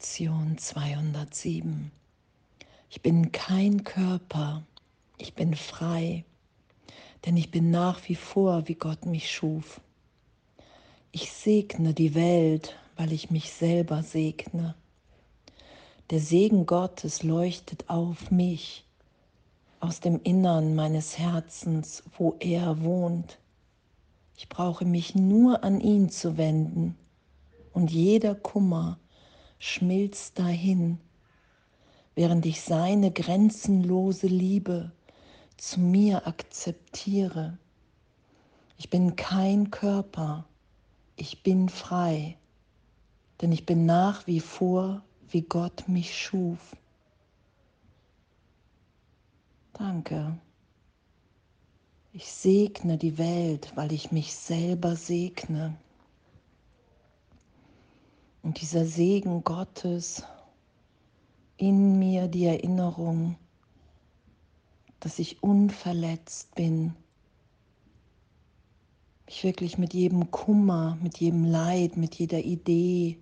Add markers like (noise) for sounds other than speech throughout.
Lektion 207. Ich bin kein Körper, ich bin frei, denn ich bin nach wie vor, wie Gott mich schuf. Ich segne die Welt, weil ich mich selber segne. Der Segen Gottes leuchtet auf mich aus dem Innern meines Herzens, wo er wohnt. Ich brauche mich nur an ihn zu wenden und jeder Kummer schmilzt dahin, während ich seine grenzenlose Liebe zu mir akzeptiere. Ich bin kein Körper, ich bin frei, denn ich bin nach wie vor, wie Gott mich schuf. Danke. Ich segne die Welt, weil ich mich selber segne. Und dieser Segen Gottes in mir die Erinnerung, dass ich unverletzt bin, mich wirklich mit jedem Kummer, mit jedem Leid, mit jeder Idee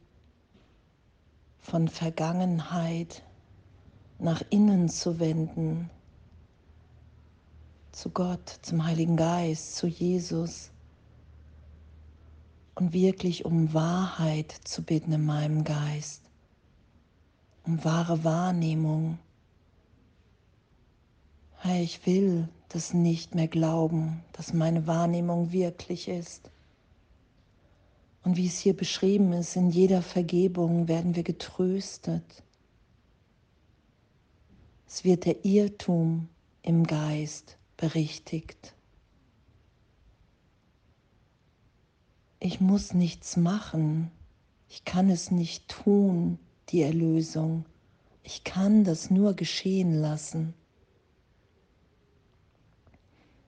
von Vergangenheit nach innen zu wenden, zu Gott, zum Heiligen Geist, zu Jesus und wirklich um Wahrheit zu bitten in meinem Geist, um wahre Wahrnehmung. Hey, ich will das nicht mehr glauben, dass meine Wahrnehmung wirklich ist. Und wie es hier beschrieben ist, in jeder Vergebung werden wir getröstet. Es wird der Irrtum im Geist berichtigt. Ich muss nichts machen, ich kann es nicht tun, die Erlösung. Ich kann das nur geschehen lassen.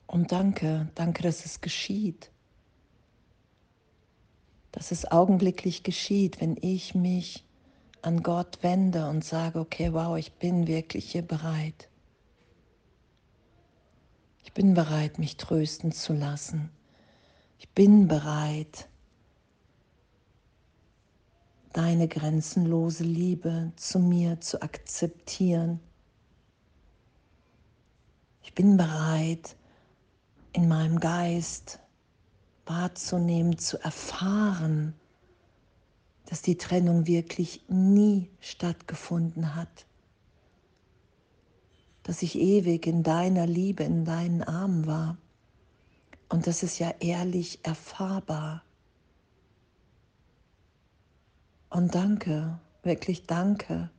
Und danke, danke, dass es geschieht. Dass es augenblicklich geschieht, wenn ich mich an Gott wende und sage, okay, wow, ich bin wirklich hier bereit. Ich bin bereit, mich trösten zu lassen. Ich bin bereit, deine grenzenlose Liebe zu mir zu akzeptieren. Ich bin bereit, in meinem Geist wahrzunehmen, zu erfahren, dass die Trennung wirklich nie stattgefunden hat, dass ich ewig in deiner Liebe, in deinen Armen war. Und das ist ja ehrlich erfahrbar. Und danke, wirklich danke.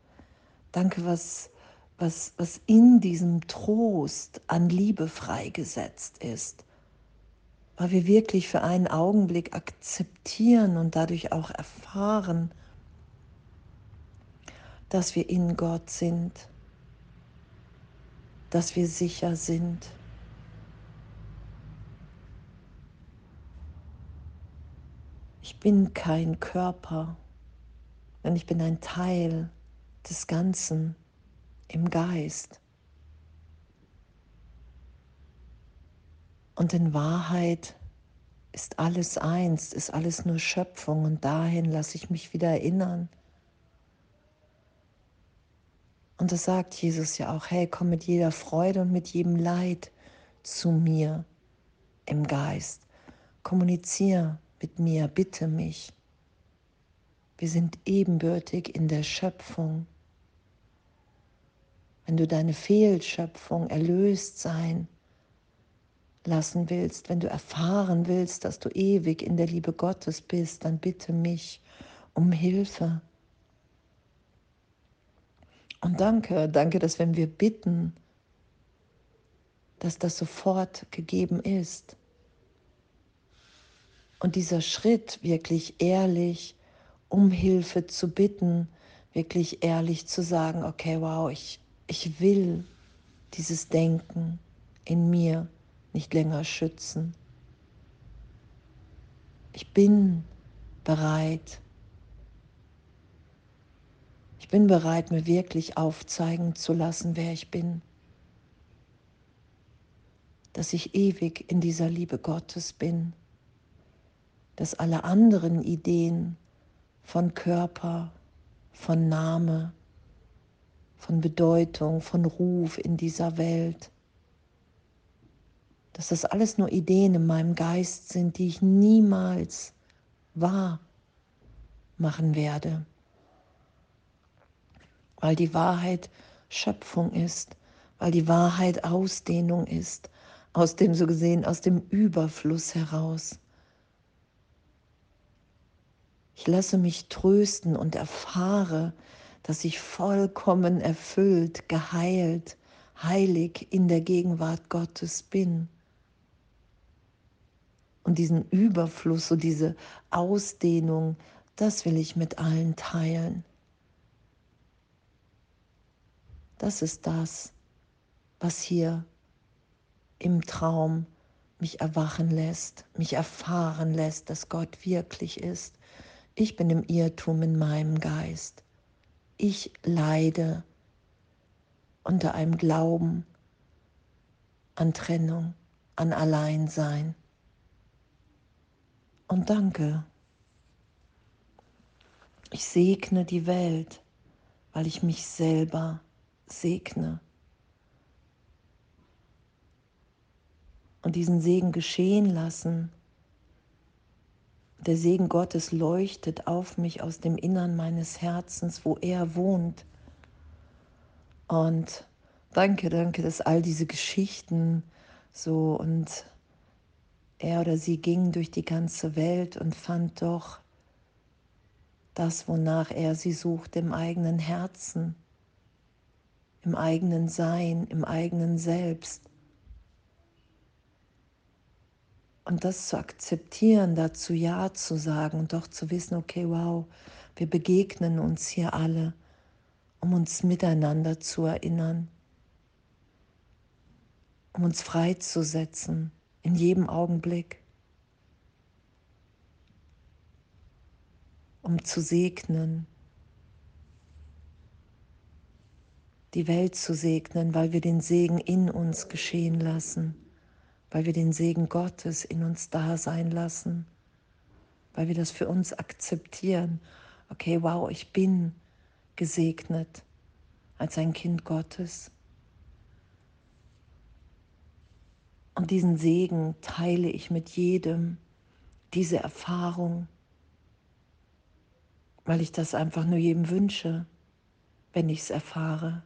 Danke, was, was, was in diesem Trost an Liebe freigesetzt ist. Weil wir wirklich für einen Augenblick akzeptieren und dadurch auch erfahren, dass wir in Gott sind, dass wir sicher sind. Ich bin kein Körper, denn ich bin ein Teil des Ganzen im Geist. Und in Wahrheit ist alles eins, ist alles nur Schöpfung und dahin lasse ich mich wieder erinnern. Und das sagt Jesus ja auch, hey, komm mit jeder Freude und mit jedem Leid zu mir im Geist. Kommuniziere mit mir, bitte mich. Wir sind ebenbürtig in der Schöpfung. Wenn du deine Fehlschöpfung erlöst sein lassen willst, wenn du erfahren willst, dass du ewig in der Liebe Gottes bist, dann bitte mich um Hilfe. Und danke, danke, dass wenn wir bitten, dass das sofort gegeben ist. Und dieser Schritt, wirklich ehrlich um Hilfe zu bitten, wirklich ehrlich zu sagen, okay, wow, ich, ich will dieses Denken in mir nicht länger schützen. Ich bin bereit. Ich bin bereit, mir wirklich aufzeigen zu lassen, wer ich bin. Dass ich ewig in dieser Liebe Gottes bin dass alle anderen Ideen von Körper, von Name, von Bedeutung, von Ruf in dieser Welt. Dass das alles nur Ideen in meinem Geist sind, die ich niemals wahr machen werde. Weil die Wahrheit Schöpfung ist, weil die Wahrheit Ausdehnung ist, aus dem so gesehen, aus dem Überfluss heraus. Ich lasse mich trösten und erfahre, dass ich vollkommen erfüllt, geheilt, heilig in der Gegenwart Gottes bin. Und diesen Überfluss und diese Ausdehnung, das will ich mit allen teilen. Das ist das, was hier im Traum mich erwachen lässt, mich erfahren lässt, dass Gott wirklich ist. Ich bin im Irrtum in meinem Geist. Ich leide unter einem Glauben an Trennung, an Alleinsein. Und danke. Ich segne die Welt, weil ich mich selber segne. Und diesen Segen geschehen lassen. Der Segen Gottes leuchtet auf mich aus dem Innern meines Herzens, wo er wohnt. Und danke, danke, dass all diese Geschichten so und er oder sie ging durch die ganze Welt und fand doch das, wonach er sie sucht, im eigenen Herzen im eigenen Sein, im eigenen Selbst. Und das zu akzeptieren, dazu Ja zu sagen und doch zu wissen, okay, wow, wir begegnen uns hier alle, um uns miteinander zu erinnern, um uns freizusetzen in jedem Augenblick, um zu segnen, die Welt zu segnen, weil wir den Segen in uns geschehen lassen, weil wir den Segen Gottes in uns da sein lassen, weil wir das für uns akzeptieren. Okay, wow, ich bin gesegnet als ein Kind Gottes. Und diesen Segen teile ich mit jedem, diese Erfahrung, weil ich das einfach nur jedem wünsche, wenn ich es erfahre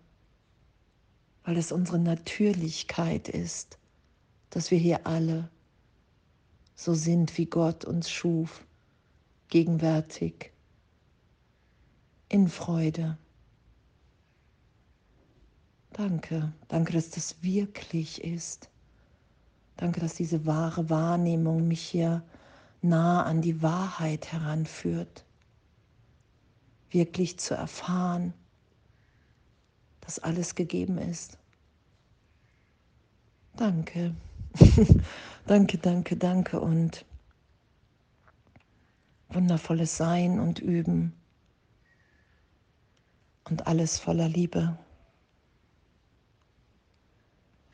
weil es unsere Natürlichkeit ist, dass wir hier alle so sind, wie Gott uns schuf, gegenwärtig, in Freude. Danke, danke, dass das wirklich ist. Danke, dass diese wahre Wahrnehmung mich hier nah an die Wahrheit heranführt, wirklich zu erfahren, dass alles gegeben ist. Danke. (laughs) danke, danke, danke und wundervolles Sein und Üben und alles voller Liebe.